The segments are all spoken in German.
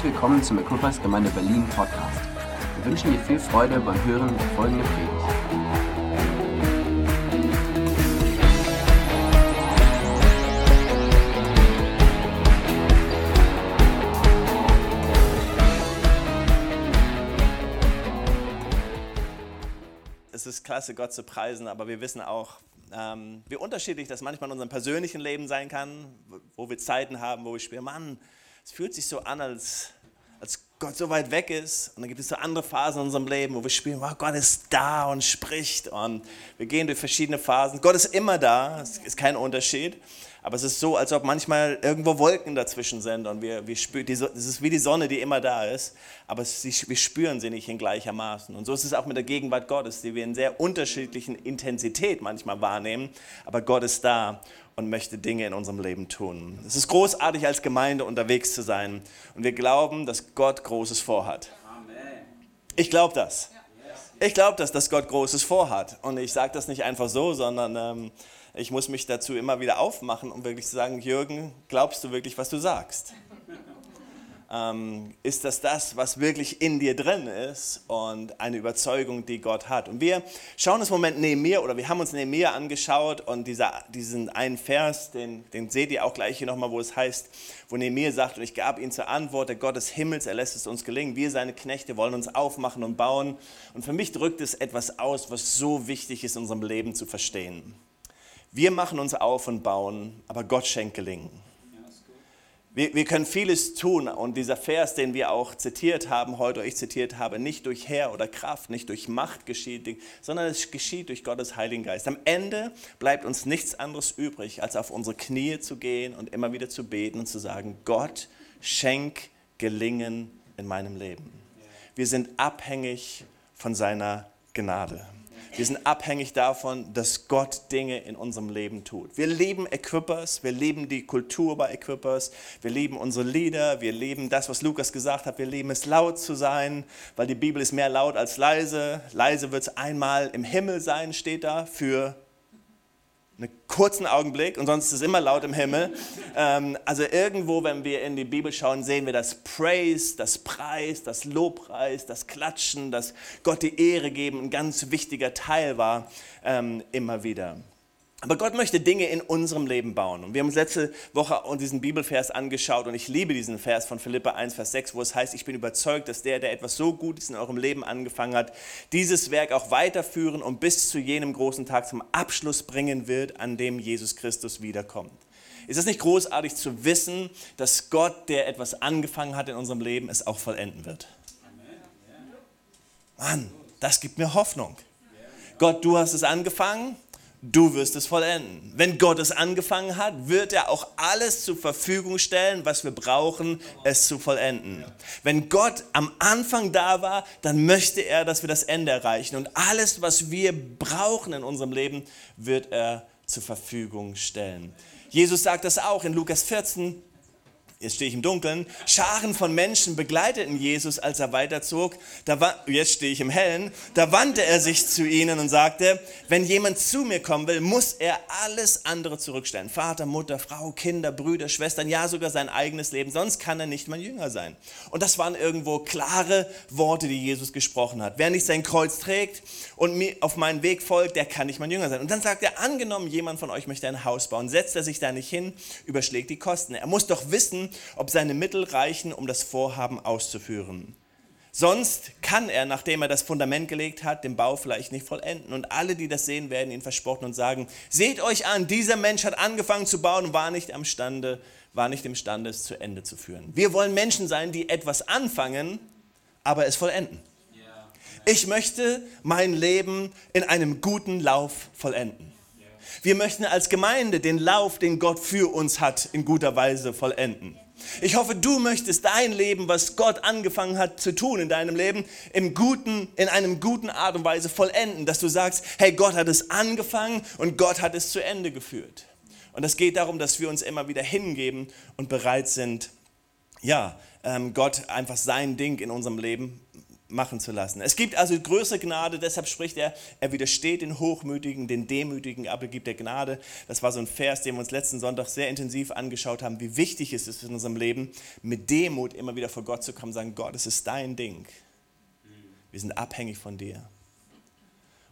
Herzlich willkommen zum Equippers Gemeinde Berlin Podcast. Wir wünschen dir viel Freude beim Hören der folgenden Predigt. Es ist klasse, Gott zu preisen, aber wir wissen auch, ähm, wie unterschiedlich das manchmal in unserem persönlichen Leben sein kann, wo wir Zeiten haben, wo wir spüren, Mann, es fühlt sich so an, als, als Gott so weit weg ist. Und dann gibt es so andere Phasen in unserem Leben, wo wir spüren, wow, Gott ist da und spricht. Und wir gehen durch verschiedene Phasen. Gott ist immer da, es ist kein Unterschied. Aber es ist so, als ob manchmal irgendwo Wolken dazwischen sind und wir, wir spüren, es ist wie die Sonne, die immer da ist, aber es, wir spüren sie nicht in gleichermaßen. Und so ist es auch mit der Gegenwart Gottes, die wir in sehr unterschiedlichen Intensität manchmal wahrnehmen, aber Gott ist da und möchte Dinge in unserem Leben tun. Es ist großartig, als Gemeinde unterwegs zu sein und wir glauben, dass Gott Großes vorhat. Ich glaube das. Ich glaube, dass, dass Gott Großes vorhat. Und ich sage das nicht einfach so, sondern ähm, ich muss mich dazu immer wieder aufmachen, um wirklich zu sagen, Jürgen, glaubst du wirklich, was du sagst? Ähm, ist das das, was wirklich in dir drin ist und eine Überzeugung, die Gott hat? Und wir schauen uns im Moment Nehemiah oder wir haben uns Nehemiah angeschaut und dieser, diesen einen Vers, den, den seht ihr auch gleich hier nochmal, wo es heißt, wo Nehemiah sagt, und ich gab ihm zur Antwort, der Gott des Himmels, er lässt es uns gelingen, wir seine Knechte wollen uns aufmachen und bauen. Und für mich drückt es etwas aus, was so wichtig ist in unserem Leben zu verstehen. Wir machen uns auf und bauen, aber Gott schenkt Gelingen. Wir, wir, können vieles tun und dieser Vers, den wir auch zitiert haben heute, ich zitiert habe, nicht durch Herr oder Kraft, nicht durch Macht geschieht, sondern es geschieht durch Gottes Heiligen Geist. Am Ende bleibt uns nichts anderes übrig, als auf unsere Knie zu gehen und immer wieder zu beten und zu sagen, Gott, schenk Gelingen in meinem Leben. Wir sind abhängig von seiner Gnade. Wir sind abhängig davon, dass Gott Dinge in unserem Leben tut. Wir lieben Equippers, wir lieben die Kultur bei Equippers, wir lieben unsere Lieder, wir lieben das, was Lukas gesagt hat, wir lieben es laut zu sein, weil die Bibel ist mehr laut als leise. Leise wird es einmal im Himmel sein, steht da, für einen kurzen Augenblick und sonst ist es immer laut im Himmel. Ähm, also irgendwo, wenn wir in die Bibel schauen, sehen wir das Praise, das Preis, das Lobpreis, das Klatschen, das Gott die Ehre geben, ein ganz wichtiger Teil war ähm, immer wieder. Aber Gott möchte Dinge in unserem Leben bauen. Und wir haben uns letzte Woche diesen Bibelvers angeschaut und ich liebe diesen Vers von Philippa 1, Vers 6, wo es heißt, ich bin überzeugt, dass der, der etwas so Gutes in eurem Leben angefangen hat, dieses Werk auch weiterführen und bis zu jenem großen Tag zum Abschluss bringen wird, an dem Jesus Christus wiederkommt. Ist es nicht großartig zu wissen, dass Gott, der etwas angefangen hat in unserem Leben, es auch vollenden wird? Mann, das gibt mir Hoffnung. Gott, du hast es angefangen du wirst es vollenden. Wenn Gott es angefangen hat, wird er auch alles zur Verfügung stellen, was wir brauchen, es zu vollenden. Wenn Gott am Anfang da war, dann möchte er, dass wir das Ende erreichen. Und alles, was wir brauchen in unserem Leben, wird er zur Verfügung stellen. Jesus sagt das auch in Lukas 14, Jetzt stehe ich im Dunkeln. Scharen von Menschen begleiteten Jesus, als er weiterzog. Da jetzt stehe ich im Hellen. Da wandte er sich zu ihnen und sagte, wenn jemand zu mir kommen will, muss er alles andere zurückstellen. Vater, Mutter, Frau, Kinder, Brüder, Schwestern, ja sogar sein eigenes Leben. Sonst kann er nicht mein Jünger sein. Und das waren irgendwo klare Worte, die Jesus gesprochen hat. Wer nicht sein Kreuz trägt und mir auf meinen Weg folgt, der kann nicht mein Jünger sein. Und dann sagt er, angenommen, jemand von euch möchte ein Haus bauen, setzt er sich da nicht hin, überschlägt die Kosten. Er muss doch wissen, ob seine Mittel reichen, um das Vorhaben auszuführen. Sonst kann er, nachdem er das Fundament gelegt hat, den Bau vielleicht nicht vollenden. Und alle, die das sehen, werden ihn verspotten und sagen, seht euch an, dieser Mensch hat angefangen zu bauen und war nicht, amstande, war nicht imstande, es zu Ende zu führen. Wir wollen Menschen sein, die etwas anfangen, aber es vollenden. Ich möchte mein Leben in einem guten Lauf vollenden. Wir möchten als Gemeinde den Lauf, den Gott für uns hat, in guter Weise vollenden. Ich hoffe, du möchtest dein Leben, was Gott angefangen hat zu tun in deinem Leben, im guten, in einem guten Art und Weise vollenden, dass du sagst, hey, Gott hat es angefangen und Gott hat es zu Ende geführt. Und es geht darum, dass wir uns immer wieder hingeben und bereit sind, ja, ähm, Gott einfach sein Ding in unserem Leben machen zu lassen. Es gibt also größere Gnade, deshalb spricht er, er widersteht den Hochmütigen, den Demütigen, aber gibt der Gnade. Das war so ein Vers, den wir uns letzten Sonntag sehr intensiv angeschaut haben, wie wichtig es ist in unserem Leben, mit Demut immer wieder vor Gott zu kommen, sagen, Gott, es ist dein Ding. Wir sind abhängig von dir.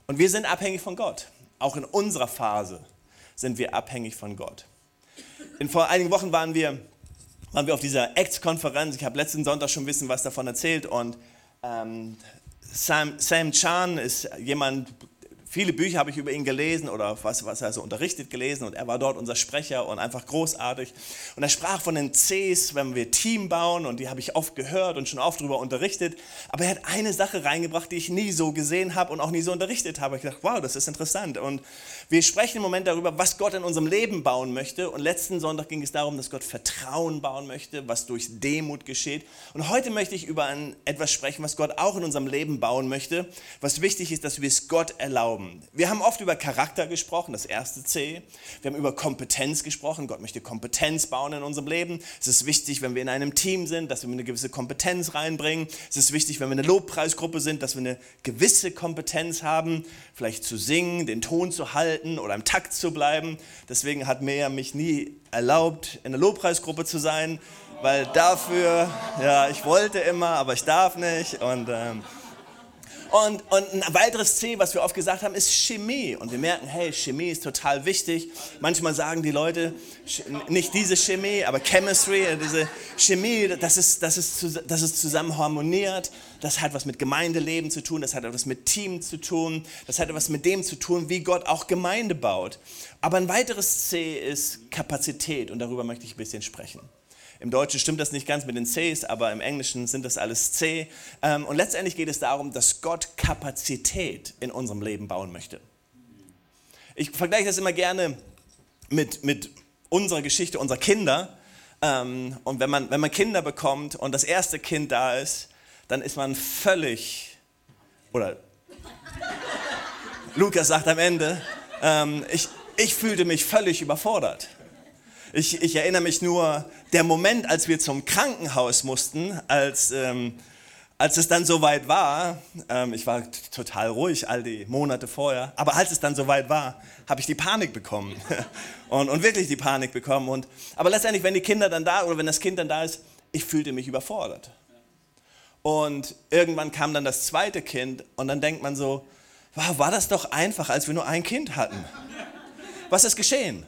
Und wir sind abhängig von Gott. Auch in unserer Phase sind wir abhängig von Gott. In vor einigen Wochen waren wir, waren wir auf dieser Acts-Konferenz. Ich habe letzten Sonntag schon ein bisschen was davon erzählt und ähm, Sam, Sam Chan ist jemand, viele Bücher habe ich über ihn gelesen oder was, was er so unterrichtet gelesen und er war dort unser Sprecher und einfach großartig. Und er sprach von den Cs, wenn wir Team bauen und die habe ich oft gehört und schon oft darüber unterrichtet. Aber er hat eine Sache reingebracht, die ich nie so gesehen habe und auch nie so unterrichtet habe. Ich dachte, wow, das ist interessant. Und wir sprechen im Moment darüber, was Gott in unserem Leben bauen möchte. Und letzten Sonntag ging es darum, dass Gott Vertrauen bauen möchte, was durch Demut geschieht. Und heute möchte ich über ein, etwas sprechen, was Gott auch in unserem Leben bauen möchte, was wichtig ist, dass wir es Gott erlauben. Wir haben oft über Charakter gesprochen, das erste C. Wir haben über Kompetenz gesprochen. Gott möchte Kompetenz bauen in unserem Leben. Es ist wichtig, wenn wir in einem Team sind, dass wir eine gewisse Kompetenz reinbringen. Es ist wichtig, wenn wir eine Lobpreisgruppe sind, dass wir eine gewisse Kompetenz haben, vielleicht zu singen, den Ton zu halten oder im Takt zu bleiben. Deswegen hat Mea mich nie erlaubt, in der Lobpreisgruppe zu sein, weil dafür, ja, ich wollte immer, aber ich darf nicht. Und ähm, und, und ein weiteres C, was wir oft gesagt haben, ist Chemie. Und wir merken, hey, Chemie ist total wichtig. Manchmal sagen die Leute, nicht diese Chemie, aber Chemistry, diese Chemie, das ist, das ist, das ist zusammen harmoniert. Das hat was mit Gemeindeleben zu tun, das hat etwas mit Team zu tun, das hat etwas mit dem zu tun, wie Gott auch Gemeinde baut. Aber ein weiteres C ist Kapazität und darüber möchte ich ein bisschen sprechen. Im Deutschen stimmt das nicht ganz mit den Cs, aber im Englischen sind das alles C. Ähm, und letztendlich geht es darum, dass Gott Kapazität in unserem Leben bauen möchte. Ich vergleiche das immer gerne mit, mit unserer Geschichte unserer Kinder. Ähm, und wenn man, wenn man Kinder bekommt und das erste Kind da ist, dann ist man völlig, oder Lukas sagt am Ende, ähm, ich, ich fühlte mich völlig überfordert. Ich, ich, erinnere mich nur, der Moment, als wir zum Krankenhaus mussten, als, ähm, als es dann soweit war, ähm, ich war total ruhig all die Monate vorher, aber als es dann soweit war, habe ich die Panik bekommen. und, und wirklich die Panik bekommen. Und, aber letztendlich, wenn die Kinder dann da oder wenn das Kind dann da ist, ich fühlte mich überfordert. Und irgendwann kam dann das zweite Kind und dann denkt man so, wow, war das doch einfach, als wir nur ein Kind hatten. Was ist geschehen?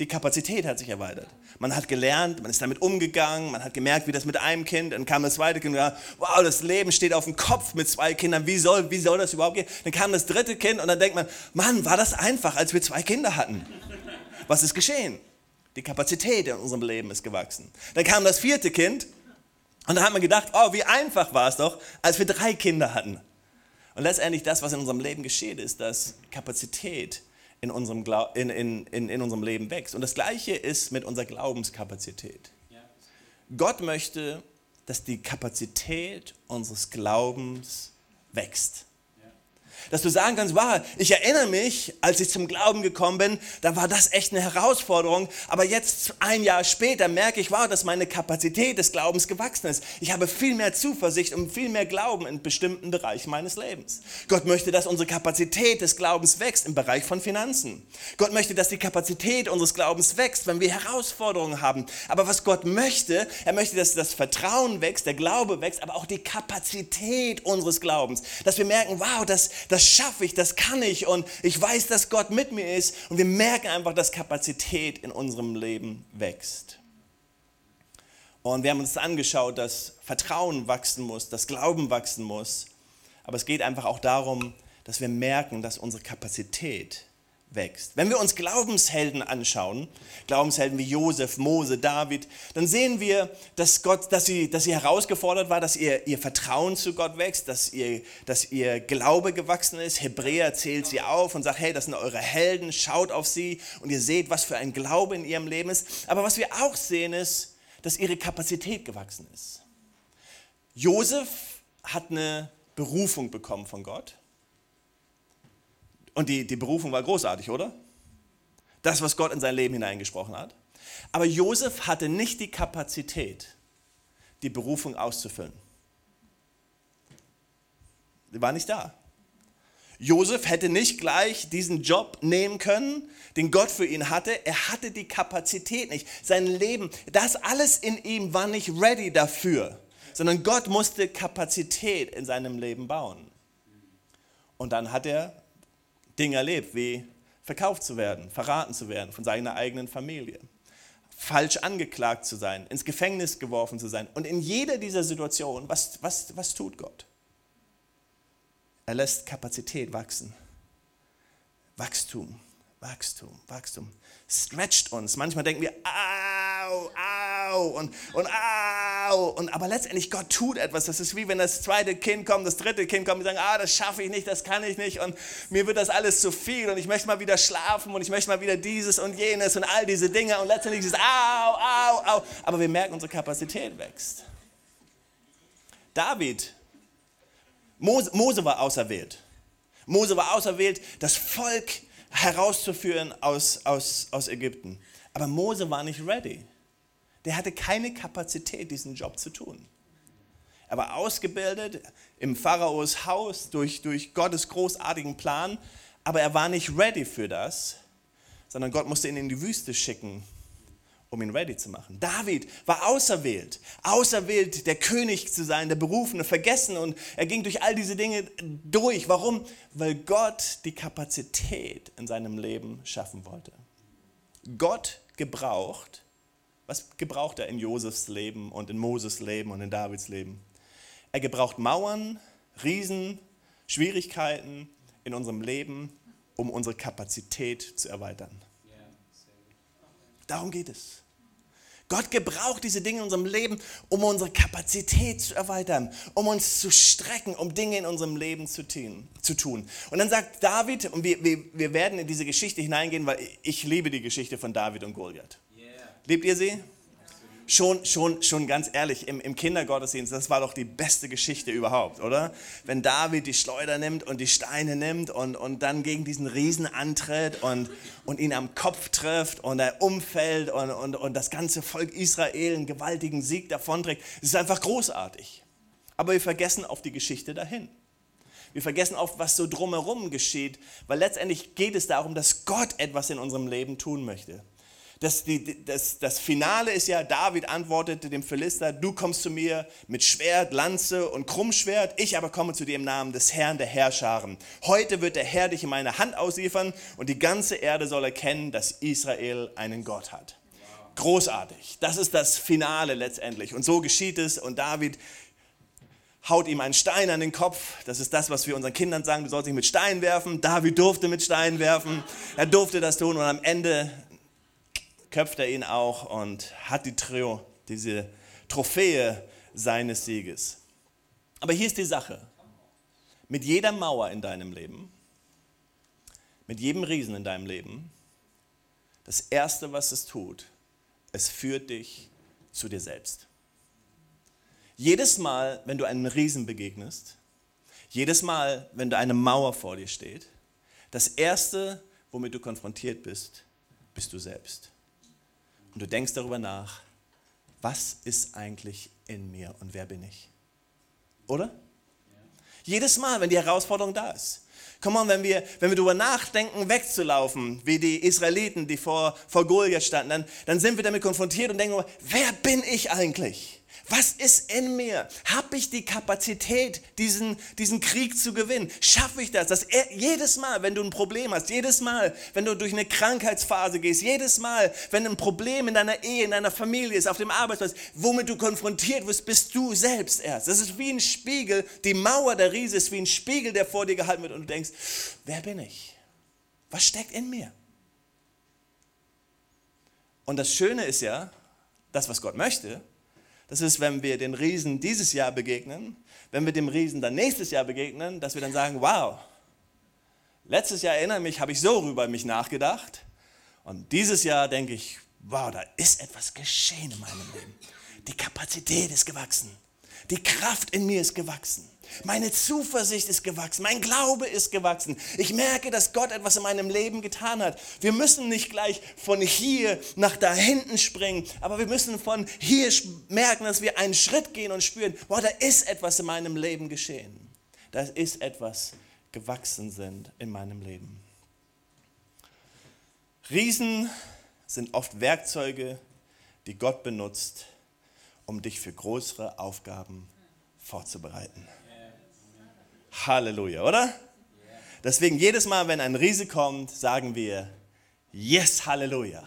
Die Kapazität hat sich erweitert. Man hat gelernt, man ist damit umgegangen, man hat gemerkt, wie das mit einem Kind, dann kam das zweite Kind wow, das Leben steht auf dem Kopf mit zwei Kindern, wie soll, wie soll das überhaupt gehen? Dann kam das dritte Kind und dann denkt man, Mann, war das einfach, als wir zwei Kinder hatten. Was ist geschehen? Die Kapazität in unserem Leben ist gewachsen. Dann kam das vierte Kind und dann hat man gedacht, oh, wie einfach war es doch, als wir drei Kinder hatten. Und letztendlich das, was in unserem Leben geschieht, ist, dass Kapazität in unserem, in, in, in, in unserem Leben wächst. Und das Gleiche ist mit unserer Glaubenskapazität. Gott möchte, dass die Kapazität unseres Glaubens wächst. Dass du sagen kannst, wow, ich erinnere mich, als ich zum Glauben gekommen bin, da war das echt eine Herausforderung. Aber jetzt, ein Jahr später, merke ich, wow, dass meine Kapazität des Glaubens gewachsen ist. Ich habe viel mehr Zuversicht und viel mehr Glauben in bestimmten Bereichen meines Lebens. Gott möchte, dass unsere Kapazität des Glaubens wächst im Bereich von Finanzen. Gott möchte, dass die Kapazität unseres Glaubens wächst, wenn wir Herausforderungen haben. Aber was Gott möchte, er möchte, dass das Vertrauen wächst, der Glaube wächst, aber auch die Kapazität unseres Glaubens. Dass wir merken, wow, das, das schaffe ich, das kann ich und ich weiß, dass Gott mit mir ist und wir merken einfach, dass Kapazität in unserem Leben wächst. Und wir haben uns angeschaut, dass Vertrauen wachsen muss, dass Glauben wachsen muss. Aber es geht einfach auch darum, dass wir merken, dass unsere Kapazität wächst. Wenn wir uns Glaubenshelden anschauen, Glaubenshelden wie Josef, Mose, David, dann sehen wir, dass Gott, dass sie, dass sie herausgefordert war, dass ihr, ihr Vertrauen zu Gott wächst, dass ihr, dass ihr Glaube gewachsen ist. Hebräer zählt sie auf und sagt, hey, das sind eure Helden, schaut auf sie und ihr seht, was für ein Glaube in ihrem Leben ist. Aber was wir auch sehen ist, dass ihre Kapazität gewachsen ist. Josef hat eine Berufung bekommen von Gott. Und die, die Berufung war großartig, oder? Das, was Gott in sein Leben hineingesprochen hat. Aber Josef hatte nicht die Kapazität, die Berufung auszufüllen. Die war nicht da. Josef hätte nicht gleich diesen Job nehmen können, den Gott für ihn hatte. Er hatte die Kapazität nicht. Sein Leben, das alles in ihm war nicht ready dafür, sondern Gott musste Kapazität in seinem Leben bauen. Und dann hat er Dinge erlebt, wie verkauft zu werden, verraten zu werden von seiner eigenen Familie, falsch angeklagt zu sein, ins Gefängnis geworfen zu sein. Und in jeder dieser Situationen, was, was, was tut Gott? Er lässt Kapazität wachsen. Wachstum, Wachstum, Wachstum. Stretcht uns. Manchmal denken wir, au, au und, und au. Und, aber letztendlich, Gott tut etwas. Das ist wie wenn das zweite Kind kommt, das dritte Kind kommt und sagen, ah, das schaffe ich nicht, das kann ich nicht. Und mir wird das alles zu viel und ich möchte mal wieder schlafen und ich möchte mal wieder dieses und jenes und all diese Dinge. Und letztendlich ist es, au, au, au. Aber wir merken, unsere Kapazität wächst. David Mose, Mose war auserwählt. Mose war auserwählt, das Volk herauszuführen aus, aus, aus Ägypten. Aber Mose war nicht ready. Der hatte keine Kapazität, diesen Job zu tun. Er war ausgebildet im Pharaos Haus durch, durch Gottes großartigen Plan, aber er war nicht ready für das, sondern Gott musste ihn in die Wüste schicken, um ihn ready zu machen. David war auserwählt, auserwählt, der König zu sein, der Berufene, vergessen und er ging durch all diese Dinge durch. Warum? Weil Gott die Kapazität in seinem Leben schaffen wollte. Gott gebraucht, was gebraucht er in Josefs Leben und in Moses Leben und in Davids Leben? Er gebraucht Mauern, Riesen, Schwierigkeiten in unserem Leben, um unsere Kapazität zu erweitern. Darum geht es. Gott gebraucht diese Dinge in unserem Leben, um unsere Kapazität zu erweitern, um uns zu strecken, um Dinge in unserem Leben zu tun. Und dann sagt David, und wir, wir, wir werden in diese Geschichte hineingehen, weil ich liebe die Geschichte von David und Goliath. Liebt ihr sie? schon, schon, schon ganz ehrlich, im, im Kindergottesdienst, das war doch die beste Geschichte überhaupt, oder? Wenn David die Schleuder nimmt und die Steine nimmt und, und dann gegen diesen Riesen antritt und, und ihn am Kopf trifft und er umfällt und, und, und das ganze Volk Israel einen gewaltigen Sieg davonträgt. Es ist einfach großartig. Aber wir vergessen auf die Geschichte dahin. Wir vergessen oft, was so drumherum geschieht, weil letztendlich geht es darum, dass Gott etwas in unserem Leben tun möchte. Das, die, das, das Finale ist ja, David antwortete dem Philister, du kommst zu mir mit Schwert, Lanze und Krummschwert, ich aber komme zu dir im Namen des Herrn der Herrscharen. Heute wird der Herr dich in meine Hand ausliefern und die ganze Erde soll erkennen, dass Israel einen Gott hat. Großartig. Das ist das Finale letztendlich. Und so geschieht es und David haut ihm einen Stein an den Kopf. Das ist das, was wir unseren Kindern sagen, du sollst dich mit Stein werfen. David durfte mit Stein werfen. Er durfte das tun und am Ende köpft er ihn auch und hat die Trio, diese Trophäe seines Sieges. Aber hier ist die Sache. Mit jeder Mauer in deinem Leben, mit jedem Riesen in deinem Leben, das Erste, was es tut, es führt dich zu dir selbst. Jedes Mal, wenn du einem Riesen begegnest, jedes Mal, wenn du eine Mauer vor dir steht, das Erste, womit du konfrontiert bist, bist du selbst und du denkst darüber nach, was ist eigentlich in mir und wer bin ich? Oder? Ja. Jedes Mal, wenn die Herausforderung da ist. Komm mal, wenn wir, wenn wir darüber nachdenken, wegzulaufen, wie die Israeliten, die vor, vor Goliath standen, dann, dann sind wir damit konfrontiert und denken, wer bin ich eigentlich? Was ist in mir? Habe ich die Kapazität, diesen, diesen Krieg zu gewinnen? Schaffe ich das? Dass er, jedes Mal, wenn du ein Problem hast, jedes Mal, wenn du durch eine Krankheitsphase gehst, jedes Mal, wenn ein Problem in deiner Ehe, in deiner Familie ist, auf dem Arbeitsplatz, womit du konfrontiert wirst, bist du selbst erst. Das ist wie ein Spiegel. Die Mauer der Riese ist wie ein Spiegel, der vor dir gehalten wird und du denkst, wer bin ich? Was steckt in mir? Und das Schöne ist ja, das, was Gott möchte, das ist, wenn wir den Riesen dieses Jahr begegnen, wenn wir dem Riesen dann nächstes Jahr begegnen, dass wir dann sagen, wow, letztes Jahr erinnere mich, habe ich so über mich nachgedacht. Und dieses Jahr denke ich, wow, da ist etwas geschehen in meinem Leben. Die Kapazität ist gewachsen. Die Kraft in mir ist gewachsen. Meine Zuversicht ist gewachsen, mein Glaube ist gewachsen. Ich merke, dass Gott etwas in meinem Leben getan hat. Wir müssen nicht gleich von hier nach da hinten springen, aber wir müssen von hier merken, dass wir einen Schritt gehen und spüren, boah, da ist etwas in meinem Leben geschehen. Da ist etwas gewachsen sind in meinem Leben. Riesen sind oft Werkzeuge, die Gott benutzt, um dich für größere Aufgaben vorzubereiten. Halleluja, oder? Deswegen jedes Mal, wenn ein Riese kommt, sagen wir, yes, Halleluja.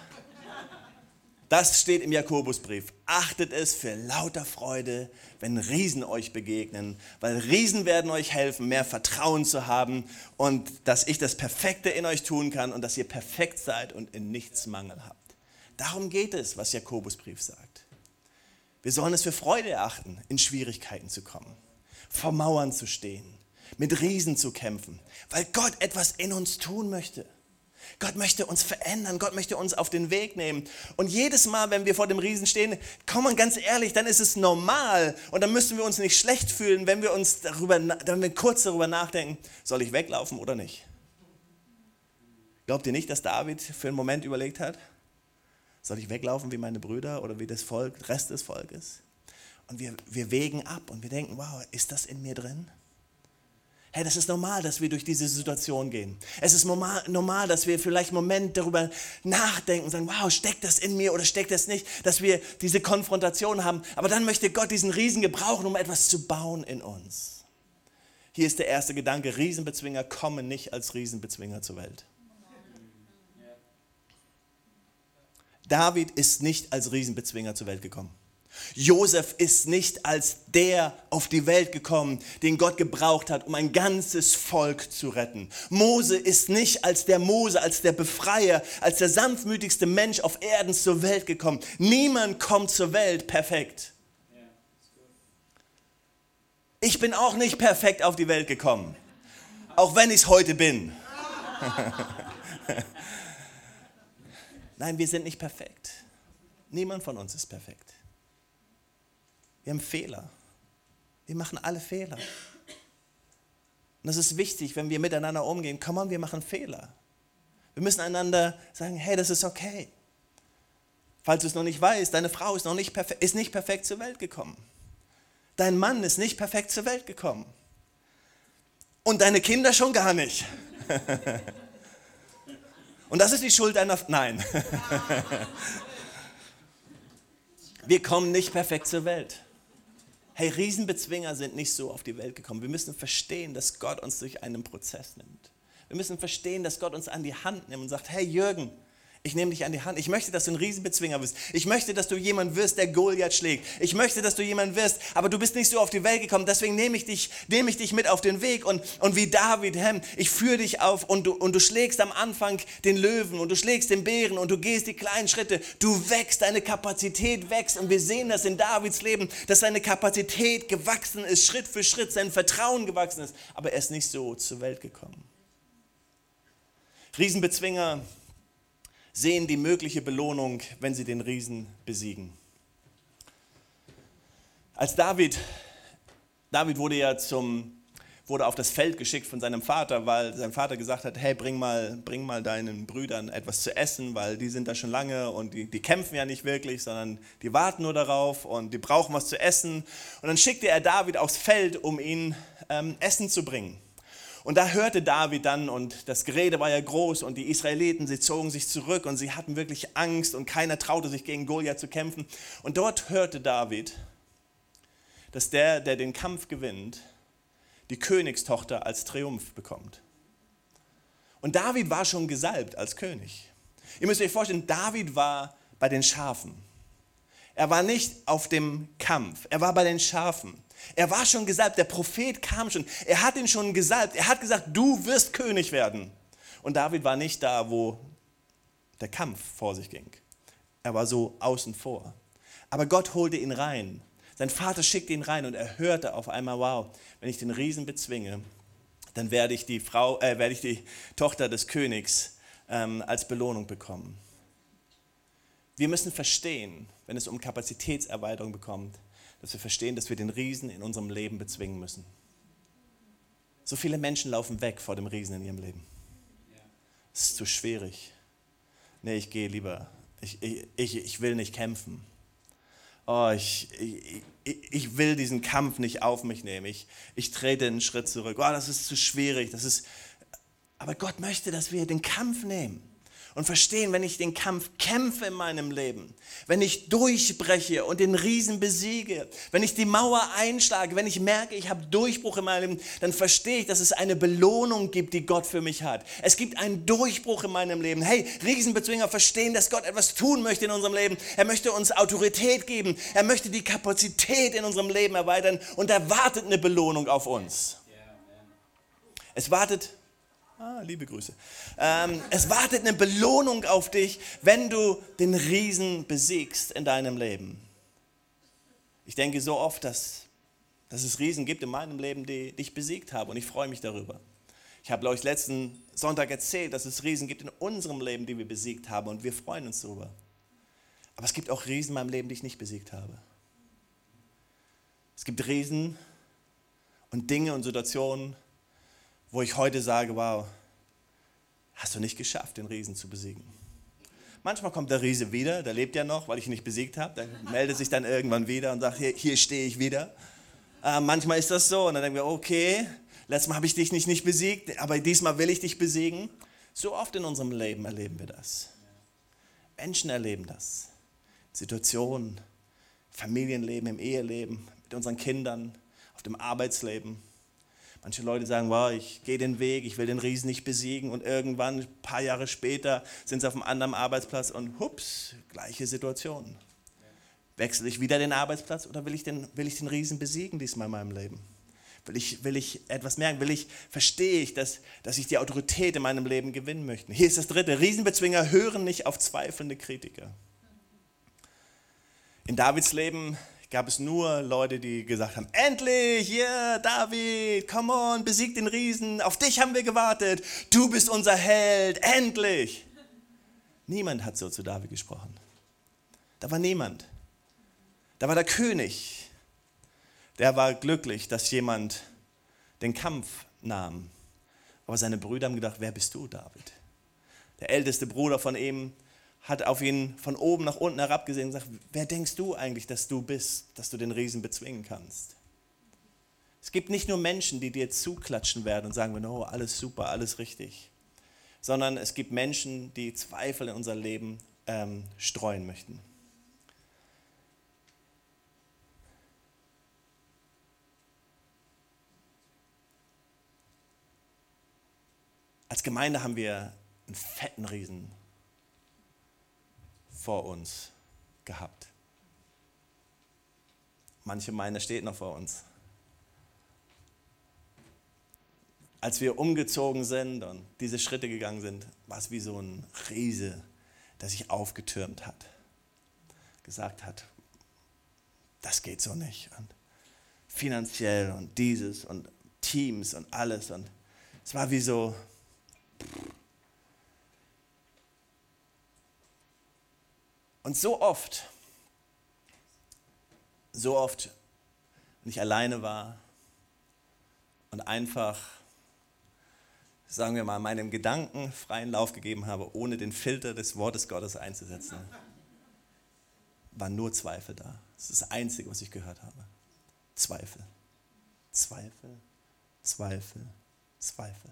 Das steht im Jakobusbrief. Achtet es für lauter Freude, wenn Riesen euch begegnen, weil Riesen werden euch helfen, mehr Vertrauen zu haben und dass ich das Perfekte in euch tun kann und dass ihr perfekt seid und in nichts Mangel habt. Darum geht es, was Jakobusbrief sagt. Wir sollen es für Freude erachten, in Schwierigkeiten zu kommen, vor Mauern zu stehen, mit Riesen zu kämpfen, weil Gott etwas in uns tun möchte. Gott möchte uns verändern, Gott möchte uns auf den Weg nehmen. Und jedes Mal, wenn wir vor dem Riesen stehen, komm mal ganz ehrlich, dann ist es normal und dann müssen wir uns nicht schlecht fühlen, wenn wir uns darüber, wenn wir kurz darüber nachdenken, soll ich weglaufen oder nicht? Glaubt ihr nicht, dass David für einen Moment überlegt hat, soll ich weglaufen wie meine Brüder oder wie das Volk, Rest des Volkes? Und wir, wir wägen ab und wir denken, wow, ist das in mir drin? Hey, das ist normal, dass wir durch diese Situation gehen. Es ist normal, normal, dass wir vielleicht einen Moment darüber nachdenken und sagen, wow, steckt das in mir oder steckt das nicht, dass wir diese Konfrontation haben. Aber dann möchte Gott diesen Riesen gebrauchen, um etwas zu bauen in uns. Hier ist der erste Gedanke, Riesenbezwinger kommen nicht als Riesenbezwinger zur Welt. David ist nicht als Riesenbezwinger zur Welt gekommen. Josef ist nicht als der auf die Welt gekommen, den Gott gebraucht hat, um ein ganzes Volk zu retten. Mose ist nicht als der Mose, als der Befreier, als der sanftmütigste Mensch auf Erden zur Welt gekommen. Niemand kommt zur Welt perfekt. Ich bin auch nicht perfekt auf die Welt gekommen, auch wenn ich es heute bin. Nein, wir sind nicht perfekt. Niemand von uns ist perfekt. Wir haben Fehler. Wir machen alle Fehler. Und das ist wichtig, wenn wir miteinander umgehen. Komm on, wir machen Fehler. Wir müssen einander sagen, hey, das ist okay. Falls du es noch nicht weißt, deine Frau ist noch nicht perfekt, ist nicht perfekt zur Welt gekommen. Dein Mann ist nicht perfekt zur Welt gekommen. Und deine Kinder schon gar nicht. Und das ist die Schuld deiner... Nein. Wir kommen nicht perfekt zur Welt. Hey, Riesenbezwinger sind nicht so auf die Welt gekommen. Wir müssen verstehen, dass Gott uns durch einen Prozess nimmt. Wir müssen verstehen, dass Gott uns an die Hand nimmt und sagt, hey Jürgen, ich nehme dich an die Hand. Ich möchte, dass du ein Riesenbezwinger bist. Ich möchte, dass du jemand wirst, der Goliath schlägt. Ich möchte, dass du jemand wirst, aber du bist nicht so auf die Welt gekommen. Deswegen nehme ich dich, nehme ich dich mit auf den Weg. Und, und wie David, Hem, ich führe dich auf und du, und du schlägst am Anfang den Löwen und du schlägst den Bären und du gehst die kleinen Schritte. Du wächst, deine Kapazität wächst. Und wir sehen das in Davids Leben, dass seine Kapazität gewachsen ist, Schritt für Schritt, sein Vertrauen gewachsen ist. Aber er ist nicht so zur Welt gekommen. Riesenbezwinger sehen die mögliche Belohnung, wenn sie den Riesen besiegen. Als David, David wurde ja zum, wurde auf das Feld geschickt von seinem Vater, weil sein Vater gesagt hat, hey, bring mal, bring mal deinen Brüdern etwas zu essen, weil die sind da schon lange und die, die kämpfen ja nicht wirklich, sondern die warten nur darauf und die brauchen was zu essen. Und dann schickte er David aufs Feld, um ihnen ähm, Essen zu bringen. Und da hörte David dann, und das Gerede war ja groß, und die Israeliten, sie zogen sich zurück und sie hatten wirklich Angst und keiner traute sich gegen Goliath zu kämpfen. Und dort hörte David, dass der, der den Kampf gewinnt, die Königstochter als Triumph bekommt. Und David war schon gesalbt als König. Ihr müsst euch vorstellen, David war bei den Schafen. Er war nicht auf dem Kampf, er war bei den Schafen. Er war schon gesalbt, der Prophet kam schon, er hat ihn schon gesalbt, er hat gesagt, du wirst König werden. Und David war nicht da, wo der Kampf vor sich ging. Er war so außen vor. Aber Gott holte ihn rein. Sein Vater schickte ihn rein und er hörte auf einmal, wow, wenn ich den Riesen bezwinge, dann werde ich die, Frau, äh, werde ich die Tochter des Königs ähm, als Belohnung bekommen. Wir müssen verstehen, wenn es um Kapazitätserweiterung bekommt, dass wir verstehen, dass wir den Riesen in unserem Leben bezwingen müssen. So viele Menschen laufen weg vor dem Riesen in ihrem Leben. Es ist zu schwierig. Nee, ich gehe lieber. Ich, ich, ich will nicht kämpfen. oh, ich, ich, ich will diesen Kampf nicht auf mich nehmen. Ich, ich trete einen Schritt zurück. Oh, das ist zu schwierig. Das ist, aber Gott möchte, dass wir den Kampf nehmen und verstehen, wenn ich den Kampf kämpfe in meinem Leben, wenn ich durchbreche und den Riesen besiege, wenn ich die Mauer einschlage, wenn ich merke, ich habe Durchbruch in meinem Leben, dann verstehe ich, dass es eine Belohnung gibt, die Gott für mich hat. Es gibt einen Durchbruch in meinem Leben. Hey, Riesenbezwinger verstehen, dass Gott etwas tun möchte in unserem Leben. Er möchte uns Autorität geben. Er möchte die Kapazität in unserem Leben erweitern und er wartet eine Belohnung auf uns. Es wartet Ah, liebe Grüße. Ähm, es wartet eine Belohnung auf dich, wenn du den Riesen besiegst in deinem Leben. Ich denke so oft, dass, dass es Riesen gibt in meinem Leben, die, die ich besiegt habe und ich freue mich darüber. Ich habe euch letzten Sonntag erzählt, dass es Riesen gibt in unserem Leben, die wir besiegt haben und wir freuen uns darüber. Aber es gibt auch Riesen in meinem Leben, die ich nicht besiegt habe. Es gibt Riesen und Dinge und Situationen, wo ich heute sage, wow, hast du nicht geschafft, den Riesen zu besiegen. Manchmal kommt der Riese wieder, der lebt ja noch, weil ich ihn nicht besiegt habe. Der meldet sich dann irgendwann wieder und sagt, hier, hier stehe ich wieder. Äh, manchmal ist das so und dann denken wir, okay, letztes Mal habe ich dich nicht, nicht besiegt, aber diesmal will ich dich besiegen. So oft in unserem Leben erleben wir das. Menschen erleben das. Situationen, Familienleben, im Eheleben, mit unseren Kindern, auf dem Arbeitsleben. Manche Leute sagen, wow, ich gehe den Weg, ich will den Riesen nicht besiegen und irgendwann, ein paar Jahre später, sind sie auf einem anderen Arbeitsplatz und hups, gleiche Situation. Wechsle ich wieder den Arbeitsplatz oder will ich den, will ich den Riesen besiegen diesmal in meinem Leben? Will ich, will ich etwas merken? Will ich, verstehe ich, dass, dass ich die Autorität in meinem Leben gewinnen möchte? Hier ist das dritte. Riesenbezwinger hören nicht auf zweifelnde Kritiker. In Davids Leben gab es nur Leute, die gesagt haben, endlich, yeah, David, come on, besieg den Riesen, auf dich haben wir gewartet, du bist unser Held, endlich. Niemand hat so zu David gesprochen. Da war niemand. Da war der König. Der war glücklich, dass jemand den Kampf nahm. Aber seine Brüder haben gedacht, wer bist du, David? Der älteste Bruder von ihm hat auf ihn von oben nach unten herabgesehen und sagt, wer denkst du eigentlich, dass du bist, dass du den Riesen bezwingen kannst? Es gibt nicht nur Menschen, die dir zuklatschen werden und sagen, oh, alles super, alles richtig, sondern es gibt Menschen, die Zweifel in unser Leben ähm, streuen möchten. Als Gemeinde haben wir einen fetten Riesen vor uns gehabt. Manche meinen, er steht noch vor uns. Als wir umgezogen sind und diese Schritte gegangen sind, war es wie so ein Riese, der sich aufgetürmt hat. Gesagt hat, das geht so nicht. Und finanziell und dieses und Teams und alles. Und es war wie so, Und so oft, so oft, wenn ich alleine war und einfach, sagen wir mal, meinem Gedanken freien Lauf gegeben habe, ohne den Filter des Wortes Gottes einzusetzen, waren nur Zweifel da. Das ist das Einzige, was ich gehört habe. Zweifel. Zweifel, Zweifel, Zweifel.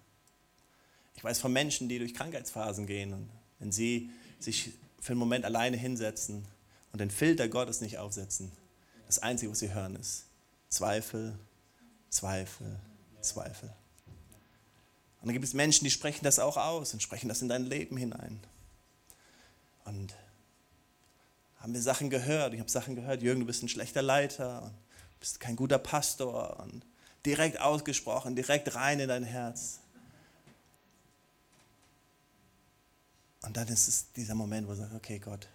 Ich weiß von Menschen, die durch Krankheitsphasen gehen und wenn sie sich für einen Moment alleine hinsetzen und den Filter Gottes nicht aufsetzen. Das Einzige, was sie hören, ist Zweifel, Zweifel, Zweifel. Und dann gibt es Menschen, die sprechen das auch aus und sprechen das in dein Leben hinein. Und haben wir Sachen gehört. Ich habe Sachen gehört, Jürgen, du bist ein schlechter Leiter und bist kein guter Pastor. Und direkt ausgesprochen, direkt rein in dein Herz. Und dann ist es dieser Moment, wo du sagst, okay Gott,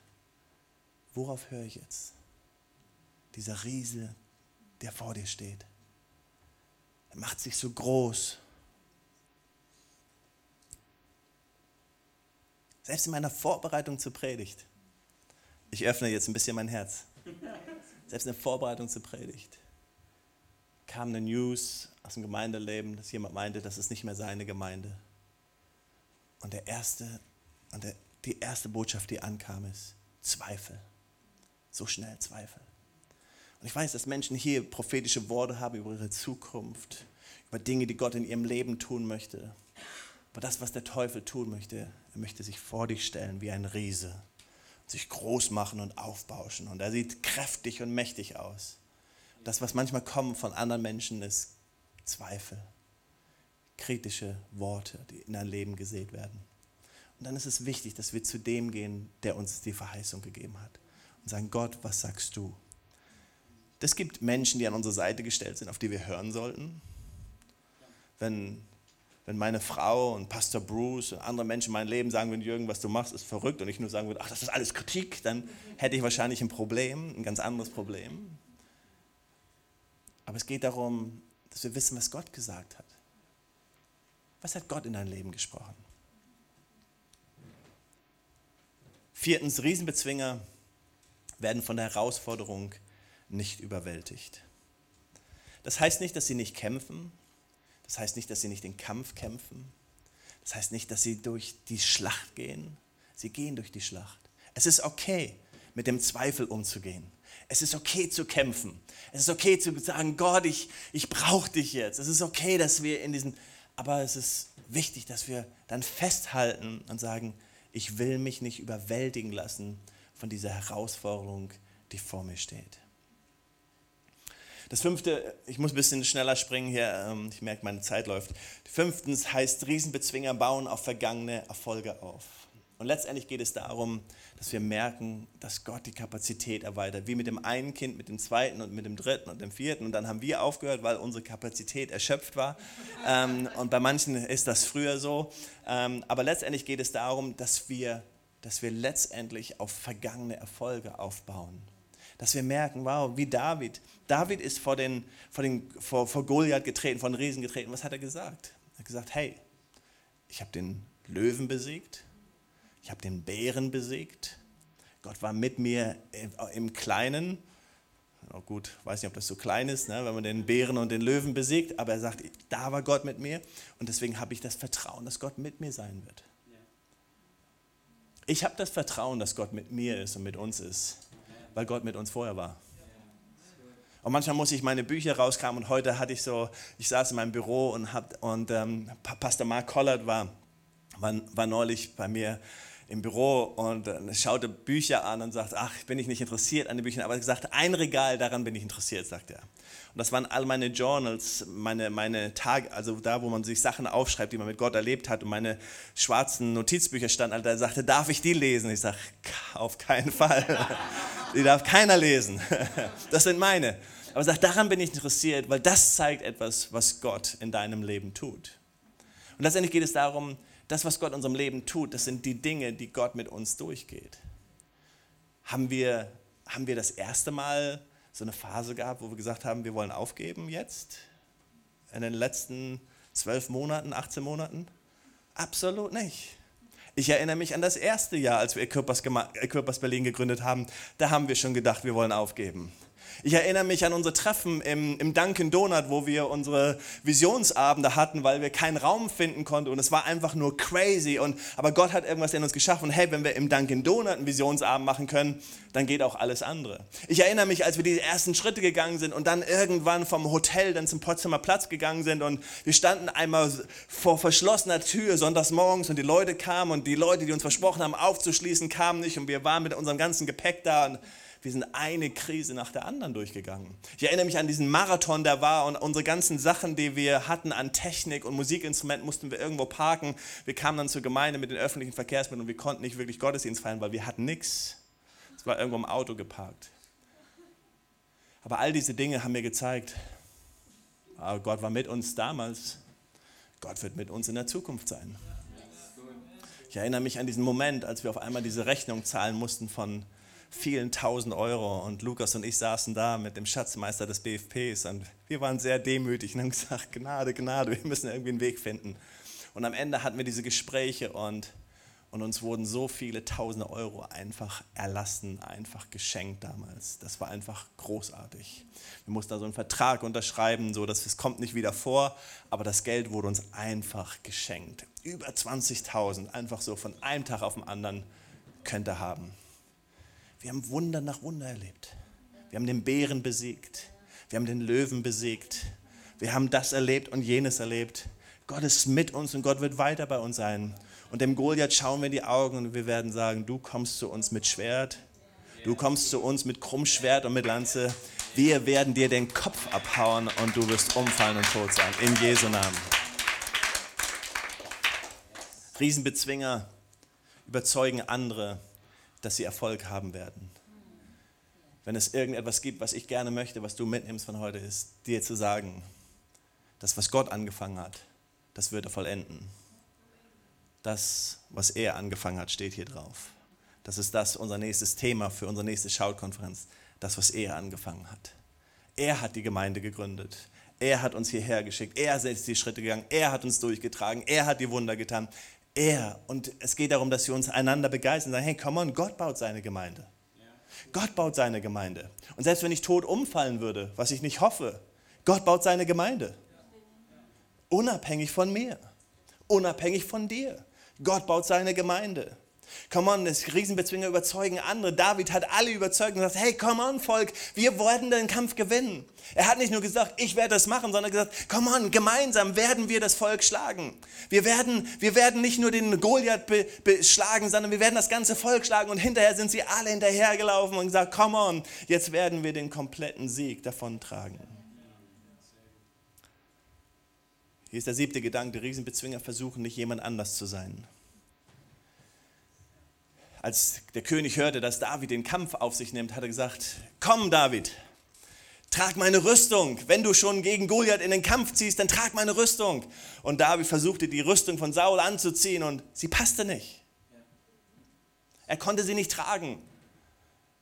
worauf höre ich jetzt? Dieser Riese, der vor dir steht. Er macht sich so groß. Selbst in meiner Vorbereitung zur Predigt. Ich öffne jetzt ein bisschen mein Herz. Selbst in der Vorbereitung zur Predigt kam eine News aus dem Gemeindeleben, dass jemand meinte, das ist nicht mehr seine Gemeinde. Und der erste und die erste Botschaft, die ankam, ist Zweifel. So schnell Zweifel. Und ich weiß, dass Menschen hier prophetische Worte haben über ihre Zukunft, über Dinge, die Gott in ihrem Leben tun möchte. Aber das, was der Teufel tun möchte, er möchte sich vor dich stellen wie ein Riese, sich groß machen und aufbauschen. Und er sieht kräftig und mächtig aus. Das, was manchmal kommt von anderen Menschen, ist Zweifel, kritische Worte, die in dein Leben gesät werden. Und dann ist es wichtig, dass wir zu dem gehen, der uns die Verheißung gegeben hat. Und sagen, Gott, was sagst du? Das gibt Menschen, die an unsere Seite gestellt sind, auf die wir hören sollten. Wenn, wenn meine Frau und Pastor Bruce und andere Menschen in meinem Leben sagen würden, Jürgen, was du machst, ist verrückt und ich nur sagen würde, ach, das ist alles Kritik, dann hätte ich wahrscheinlich ein Problem, ein ganz anderes Problem. Aber es geht darum, dass wir wissen, was Gott gesagt hat. Was hat Gott in dein Leben gesprochen? Viertens, Riesenbezwinger werden von der Herausforderung nicht überwältigt. Das heißt nicht, dass sie nicht kämpfen. Das heißt nicht, dass sie nicht den Kampf kämpfen. Das heißt nicht, dass sie durch die Schlacht gehen. Sie gehen durch die Schlacht. Es ist okay, mit dem Zweifel umzugehen. Es ist okay zu kämpfen. Es ist okay zu sagen, Gott, ich, ich brauche dich jetzt. Es ist okay, dass wir in diesen... Aber es ist wichtig, dass wir dann festhalten und sagen, ich will mich nicht überwältigen lassen von dieser Herausforderung, die vor mir steht. Das fünfte, ich muss ein bisschen schneller springen hier, ähm, ich merke, meine Zeit läuft. Fünftens heißt Riesenbezwinger bauen auf vergangene Erfolge auf. Und letztendlich geht es darum, dass wir merken, dass Gott die Kapazität erweitert. Wie mit dem einen Kind, mit dem zweiten und mit dem dritten und dem vierten. Und dann haben wir aufgehört, weil unsere Kapazität erschöpft war. Ähm, und bei manchen ist das früher so. Ähm, aber letztendlich geht es darum, dass wir, dass wir letztendlich auf vergangene Erfolge aufbauen. Dass wir merken, wow, wie David. David ist vor, den, vor, den, vor, vor Goliath getreten, vor den Riesen getreten. Was hat er gesagt? Er hat gesagt, hey, ich habe den Löwen besiegt ich habe den Bären besiegt. Gott war mit mir im Kleinen. Oh gut, weiß nicht, ob das so klein ist, ne, wenn man den Bären und den Löwen besiegt, aber er sagt, da war Gott mit mir und deswegen habe ich das Vertrauen, dass Gott mit mir sein wird. Ich habe das Vertrauen, dass Gott mit mir ist und mit uns ist, weil Gott mit uns vorher war. Und manchmal muss ich meine Bücher rauskramen und heute hatte ich so, ich saß in meinem Büro und, hab, und ähm, Pastor Mark Collard war, war, war neulich bei mir im Büro und äh, schaute Bücher an und sagte, ach, bin ich nicht interessiert an den Büchern. Aber er sagte, ein Regal, daran bin ich interessiert, sagt er. Und das waren all meine Journals, meine, meine Tage, also da, wo man sich Sachen aufschreibt, die man mit Gott erlebt hat. Und meine schwarzen Notizbücher standen. Also er sagte, darf ich die lesen? Ich sage, auf keinen Fall. die darf keiner lesen. das sind meine. Aber er sagt, daran bin ich interessiert, weil das zeigt etwas, was Gott in deinem Leben tut. Und letztendlich geht es darum, das, was Gott in unserem Leben tut, das sind die Dinge, die Gott mit uns durchgeht. Haben wir, haben wir das erste Mal so eine Phase gehabt, wo wir gesagt haben, wir wollen aufgeben jetzt? In den letzten zwölf Monaten, 18 Monaten? Absolut nicht. Ich erinnere mich an das erste Jahr, als wir Equippers Berlin gegründet haben. Da haben wir schon gedacht, wir wollen aufgeben. Ich erinnere mich an unsere Treffen im, im Dunkin' Donut, wo wir unsere Visionsabende hatten, weil wir keinen Raum finden konnten und es war einfach nur crazy. Und, aber Gott hat irgendwas in uns geschaffen. Und hey, wenn wir im Dunkin' Donut einen Visionsabend machen können, dann geht auch alles andere. Ich erinnere mich, als wir die ersten Schritte gegangen sind und dann irgendwann vom Hotel dann zum Potsdamer Platz gegangen sind und wir standen einmal vor verschlossener Tür sonntags morgens und die Leute kamen und die Leute, die uns versprochen haben aufzuschließen, kamen nicht und wir waren mit unserem ganzen Gepäck da. Und wir sind eine Krise nach der anderen durchgegangen. Ich erinnere mich an diesen Marathon, der war und unsere ganzen Sachen, die wir hatten an Technik und Musikinstrumenten, mussten wir irgendwo parken. Wir kamen dann zur Gemeinde mit den öffentlichen Verkehrsmitteln und wir konnten nicht wirklich Gottesdienst feiern, weil wir hatten nichts. Es war irgendwo im Auto geparkt. Aber all diese Dinge haben mir gezeigt, ah, Gott war mit uns damals, Gott wird mit uns in der Zukunft sein. Ich erinnere mich an diesen Moment, als wir auf einmal diese Rechnung zahlen mussten von vielen tausend Euro. Und Lukas und ich saßen da mit dem Schatzmeister des BFPs und wir waren sehr demütig und haben gesagt, Gnade, Gnade, wir müssen irgendwie einen Weg finden. Und am Ende hatten wir diese Gespräche und, und uns wurden so viele tausende Euro einfach erlassen, einfach geschenkt damals. Das war einfach großartig. Wir mussten da so einen Vertrag unterschreiben, so dass es kommt nicht wieder vor, aber das Geld wurde uns einfach geschenkt. Über 20.000, einfach so von einem Tag auf den anderen könnte haben. Wir haben Wunder nach Wunder erlebt. Wir haben den Bären besiegt. Wir haben den Löwen besiegt. Wir haben das erlebt und jenes erlebt. Gott ist mit uns und Gott wird weiter bei uns sein. Und dem Goliath schauen wir in die Augen und wir werden sagen, du kommst zu uns mit Schwert, du kommst zu uns mit Krummschwert und mit Lanze. Wir werden dir den Kopf abhauen und du wirst umfallen und tot sein. In Jesu Namen. Riesenbezwinger überzeugen andere, dass sie Erfolg haben werden. Wenn es irgendetwas gibt, was ich gerne möchte, was du mitnimmst von heute, ist dir zu sagen, das, was Gott angefangen hat, das wird er vollenden. Das, was er angefangen hat, steht hier drauf. Das ist das unser nächstes Thema für unsere nächste Schautkonferenz. Das, was er angefangen hat. Er hat die Gemeinde gegründet. Er hat uns hierher geschickt. Er ist die Schritte gegangen. Er hat uns durchgetragen. Er hat die Wunder getan. Er. Und es geht darum, dass wir uns einander begeistern sagen, hey, komm on, Gott baut seine Gemeinde. Gott baut seine Gemeinde. Und selbst wenn ich tot umfallen würde, was ich nicht hoffe, Gott baut seine Gemeinde. Unabhängig von mir. Unabhängig von dir. Gott baut seine Gemeinde. Come on, das Riesenbezwinger überzeugen andere. David hat alle überzeugt und gesagt, hey, come on, Volk, wir werden den Kampf gewinnen. Er hat nicht nur gesagt, ich werde das machen, sondern gesagt, come on, gemeinsam werden wir das Volk schlagen. Wir werden, wir werden nicht nur den Goliath beschlagen, sondern wir werden das ganze Volk schlagen. Und hinterher sind sie alle hinterhergelaufen und gesagt, come on, jetzt werden wir den kompletten Sieg davontragen. Hier ist der siebte Gedanke, Riesenbezwinger versuchen nicht jemand anders zu sein als der König hörte, dass David den Kampf auf sich nimmt, hat er gesagt, komm David, trag meine Rüstung. Wenn du schon gegen Goliath in den Kampf ziehst, dann trag meine Rüstung. Und David versuchte die Rüstung von Saul anzuziehen und sie passte nicht. Er konnte sie nicht tragen,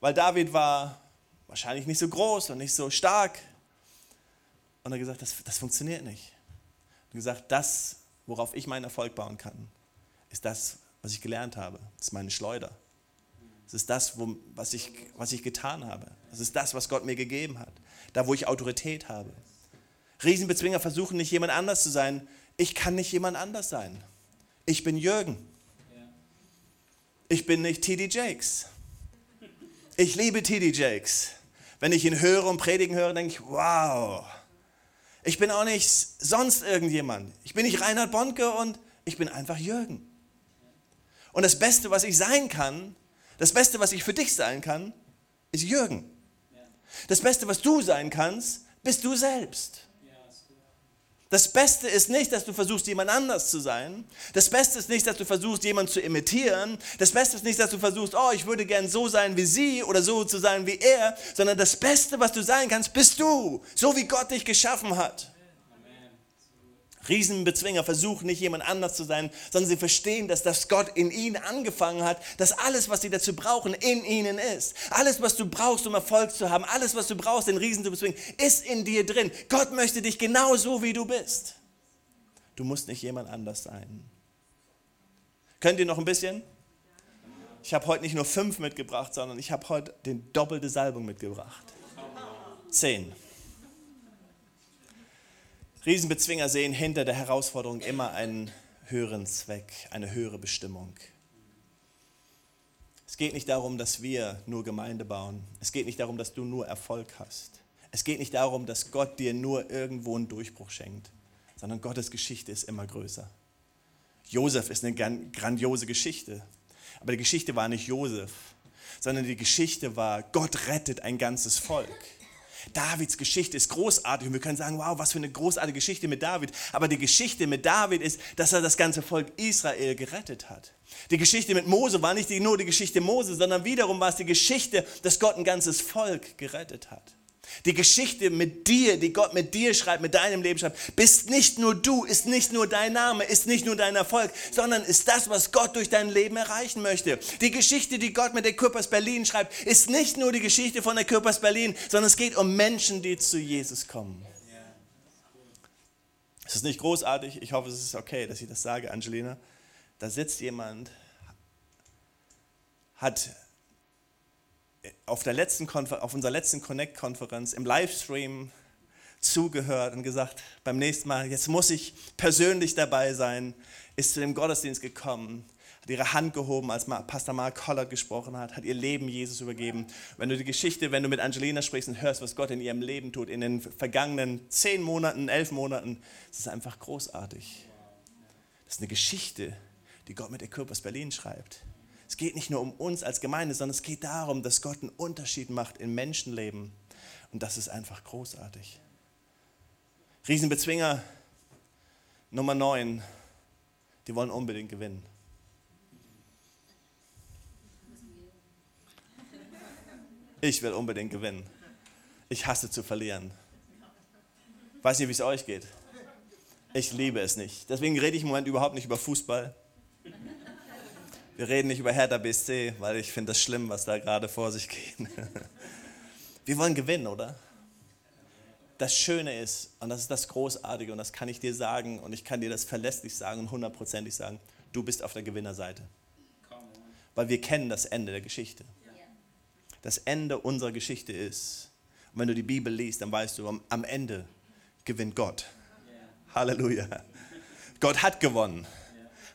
weil David war wahrscheinlich nicht so groß und nicht so stark. Und er hat gesagt, das, das funktioniert nicht. Hat gesagt, das, worauf ich meinen Erfolg bauen kann, ist das, was ich gelernt habe. Das ist meine Schleuder. Das ist das, was, ich, was ich getan habe. Das ist das, was Gott mir gegeben hat. Da, wo ich Autorität habe. Riesenbezwinger versuchen nicht jemand anders zu sein. Ich kann nicht jemand anders sein. Ich bin Jürgen. Ich bin nicht TD Jakes. Ich liebe TD Jakes. Wenn ich ihn höre und predigen höre, denke ich, wow. Ich bin auch nicht sonst irgendjemand. Ich bin nicht Reinhard Bonke und ich bin einfach Jürgen. Und das Beste, was ich sein kann, das Beste, was ich für dich sein kann, ist Jürgen. Das Beste, was du sein kannst, bist du selbst. Das Beste ist nicht, dass du versuchst, jemand anders zu sein. Das Beste ist nicht, dass du versuchst, jemanden zu imitieren. Das Beste ist nicht, dass du versuchst, oh, ich würde gern so sein wie sie oder so zu sein wie er, sondern das Beste, was du sein kannst, bist du, so wie Gott dich geschaffen hat. Riesenbezwinger versuchen nicht jemand anders zu sein, sondern sie verstehen, dass das Gott in ihnen angefangen hat, dass alles, was sie dazu brauchen, in ihnen ist. Alles, was du brauchst, um Erfolg zu haben, alles, was du brauchst, den Riesen zu bezwingen, ist in dir drin. Gott möchte dich genau so, wie du bist. Du musst nicht jemand anders sein. Könnt ihr noch ein bisschen? Ich habe heute nicht nur fünf mitgebracht, sondern ich habe heute den doppelte Salbung mitgebracht. Zehn. Riesenbezwinger sehen hinter der Herausforderung immer einen höheren Zweck, eine höhere Bestimmung. Es geht nicht darum, dass wir nur Gemeinde bauen. Es geht nicht darum, dass du nur Erfolg hast. Es geht nicht darum, dass Gott dir nur irgendwo einen Durchbruch schenkt, sondern Gottes Geschichte ist immer größer. Josef ist eine grandiose Geschichte. Aber die Geschichte war nicht Josef, sondern die Geschichte war, Gott rettet ein ganzes Volk. Davids Geschichte ist großartig und wir können sagen, wow, was für eine großartige Geschichte mit David. Aber die Geschichte mit David ist, dass er das ganze Volk Israel gerettet hat. Die Geschichte mit Mose war nicht nur die Geschichte Mose, sondern wiederum war es die Geschichte, dass Gott ein ganzes Volk gerettet hat. Die Geschichte mit dir, die Gott mit dir schreibt, mit deinem Leben schreibt, bist nicht nur du, ist nicht nur dein Name, ist nicht nur dein Erfolg, sondern ist das, was Gott durch dein Leben erreichen möchte. Die Geschichte, die Gott mit der Körpers Berlin schreibt, ist nicht nur die Geschichte von der Körpers Berlin, sondern es geht um Menschen, die zu Jesus kommen. Ist das nicht großartig? Ich hoffe, es ist okay, dass ich das sage, Angelina. Da sitzt jemand, hat auf, der letzten auf unserer letzten Connect-Konferenz im Livestream zugehört und gesagt, beim nächsten Mal, jetzt muss ich persönlich dabei sein, ist zu dem Gottesdienst gekommen, hat ihre Hand gehoben, als Pastor Mark Collard gesprochen hat, hat ihr Leben Jesus übergeben. Wenn du die Geschichte, wenn du mit Angelina sprichst und hörst, was Gott in ihrem Leben tut, in den vergangenen zehn Monaten, elf Monaten, das ist einfach großartig. Das ist eine Geschichte, die Gott mit der Körpers Berlin schreibt. Es geht nicht nur um uns als Gemeinde, sondern es geht darum, dass Gott einen Unterschied macht in Menschenleben. Und das ist einfach großartig. Riesenbezwinger Nummer 9, die wollen unbedingt gewinnen. Ich will unbedingt gewinnen. Ich hasse zu verlieren. Weiß nicht, wie es euch geht. Ich liebe es nicht. Deswegen rede ich im Moment überhaupt nicht über Fußball. Wir reden nicht über Hertha BSC, weil ich finde das schlimm, was da gerade vor sich geht. Wir wollen gewinnen, oder? Das Schöne ist, und das ist das Großartige, und das kann ich dir sagen, und ich kann dir das verlässlich sagen und hundertprozentig sagen, du bist auf der Gewinnerseite. Weil wir kennen das Ende der Geschichte. Das Ende unserer Geschichte ist, und wenn du die Bibel liest, dann weißt du, am Ende gewinnt Gott. Halleluja. Gott hat gewonnen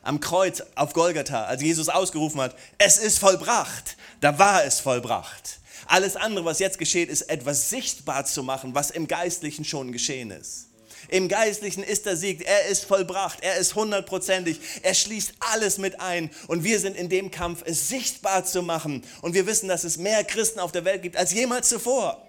am Kreuz auf Golgatha, als Jesus ausgerufen hat, es ist vollbracht, da war es vollbracht. Alles andere, was jetzt geschieht, ist etwas sichtbar zu machen, was im Geistlichen schon geschehen ist. Im Geistlichen ist der Sieg, er ist vollbracht, er ist hundertprozentig, er schließt alles mit ein und wir sind in dem Kampf, es sichtbar zu machen. Und wir wissen, dass es mehr Christen auf der Welt gibt als jemals zuvor.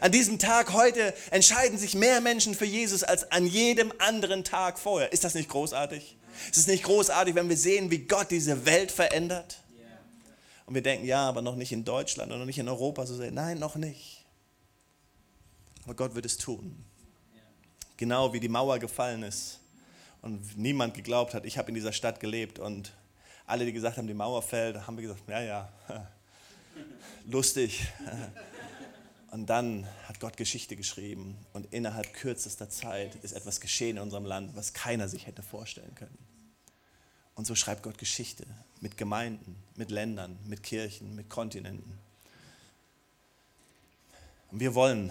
An diesem Tag heute entscheiden sich mehr Menschen für Jesus als an jedem anderen Tag vorher. Ist das nicht großartig? Ist es nicht großartig, wenn wir sehen, wie Gott diese Welt verändert? Und wir denken, ja, aber noch nicht in Deutschland oder noch nicht in Europa so sehr. Nein, noch nicht. Aber Gott wird es tun. Genau wie die Mauer gefallen ist und niemand geglaubt hat, ich habe in dieser Stadt gelebt und alle, die gesagt haben, die Mauer fällt, haben wir gesagt, ja, ja, lustig. Und dann hat Gott Geschichte geschrieben und innerhalb kürzester Zeit ist etwas geschehen in unserem Land, was keiner sich hätte vorstellen können. Und so schreibt Gott Geschichte mit Gemeinden, mit Ländern, mit Kirchen, mit Kontinenten. Und wir wollen,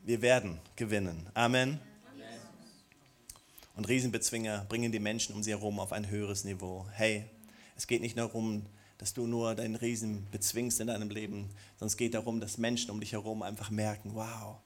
wir werden gewinnen. Amen. Und Riesenbezwinger bringen die Menschen um sie herum auf ein höheres Niveau. Hey, es geht nicht nur darum, dass du nur deinen Riesen bezwingst in deinem Leben, es geht darum, dass Menschen um dich herum einfach merken, wow,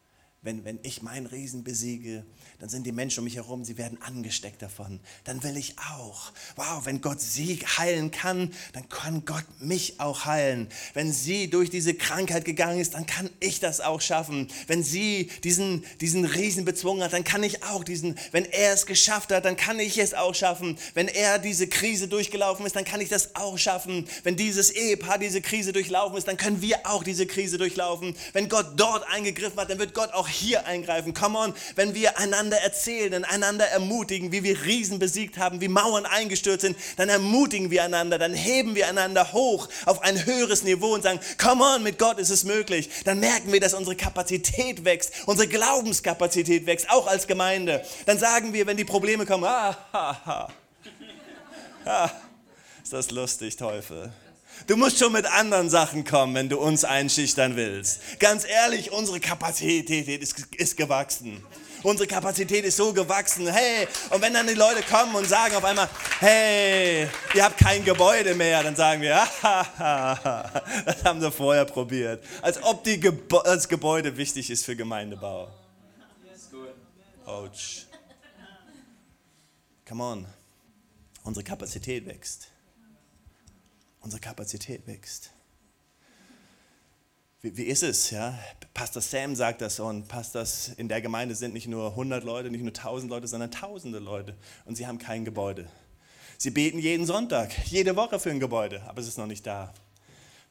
wenn, wenn ich meinen Riesen besiege, dann sind die Menschen um mich herum, sie werden angesteckt davon. Dann will ich auch. Wow, wenn Gott sie heilen kann, dann kann Gott mich auch heilen. Wenn sie durch diese Krankheit gegangen ist, dann kann ich das auch schaffen. Wenn sie diesen, diesen Riesen bezwungen hat, dann kann ich auch diesen, wenn er es geschafft hat, dann kann ich es auch schaffen. Wenn er diese Krise durchgelaufen ist, dann kann ich das auch schaffen. Wenn dieses Ehepaar diese Krise durchlaufen ist, dann können wir auch diese Krise durchlaufen. Wenn Gott dort eingegriffen hat, dann wird Gott auch hier eingreifen. Come on, wenn wir einander erzählen, einander ermutigen, wie wir Riesen besiegt haben, wie Mauern eingestürzt sind, dann ermutigen wir einander, dann heben wir einander hoch auf ein höheres Niveau und sagen, come on, mit Gott ist es möglich. Dann merken wir, dass unsere Kapazität wächst, unsere Glaubenskapazität wächst, auch als Gemeinde. Dann sagen wir, wenn die Probleme kommen, ah, ha, ha. Ah, ist das lustig, Teufel. Du musst schon mit anderen Sachen kommen, wenn du uns einschüchtern willst. Ganz ehrlich, unsere Kapazität ist, ist gewachsen. Unsere Kapazität ist so gewachsen. Hey, und wenn dann die Leute kommen und sagen auf einmal, hey, ihr habt kein Gebäude mehr, dann sagen wir, ah, das haben wir vorher probiert. Als ob Gebo das Gebäude wichtig ist für Gemeindebau. Ouch. Come on. Unsere Kapazität wächst unsere Kapazität wächst. Wie, wie, ist es? Ja? Pastor Sam sagt das und Pastors in der Gemeinde sind nicht nur 100 Leute, nicht nur 1000 Leute, sondern tausende Leute und sie haben kein Gebäude. Sie beten jeden Sonntag, jede Woche für ein Gebäude, aber es ist noch nicht da.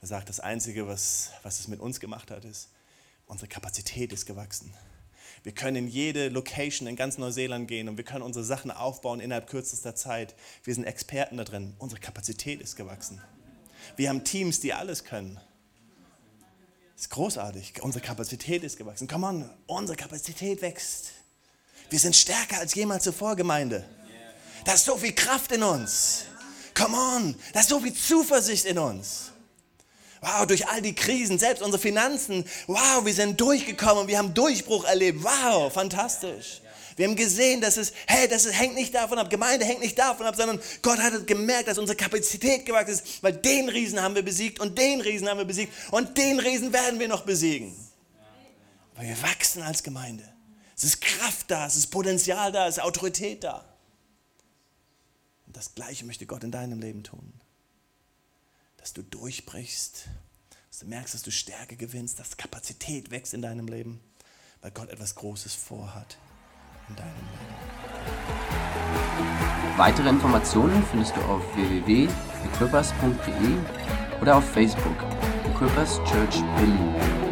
Er sagt, das Einzige, was, was es mit uns gemacht hat, ist, unsere Kapazität ist gewachsen. Wir können in jede Location in ganz Neuseeland gehen und wir können unsere Sachen aufbauen innerhalb kürzester Zeit. Wir sind Experten da drin. Unsere Kapazität ist gewachsen. Wir haben Teams, die alles können. Das ist großartig. Unsere Kapazität ist gewachsen. Come on, unsere Kapazität wächst. Wir sind stärker als jemals zuvor, Gemeinde. Da ist so viel Kraft in uns. Come on, da ist so viel Zuversicht in uns. Wow, durch all die Krisen, selbst unsere Finanzen. Wow, wir sind durchgekommen und wir haben Durchbruch erlebt. Wow, fantastisch. Wir haben gesehen, dass es, hey, das hängt nicht davon ab, Gemeinde hängt nicht davon ab, sondern Gott hat gemerkt, dass unsere Kapazität gewachsen ist, weil den Riesen haben wir besiegt und den Riesen haben wir besiegt und den Riesen werden wir noch besiegen. Weil wir wachsen als Gemeinde. Es ist Kraft da, es ist Potenzial da, es ist Autorität da. Und das Gleiche möchte Gott in deinem Leben tun. Dass du durchbrichst, dass du merkst, dass du Stärke gewinnst, dass Kapazität wächst in deinem Leben, weil Gott etwas Großes vorhat in deinem Leben. Weitere Informationen findest du auf www.equippers.de oder auf Facebook Equippers Church Berlin.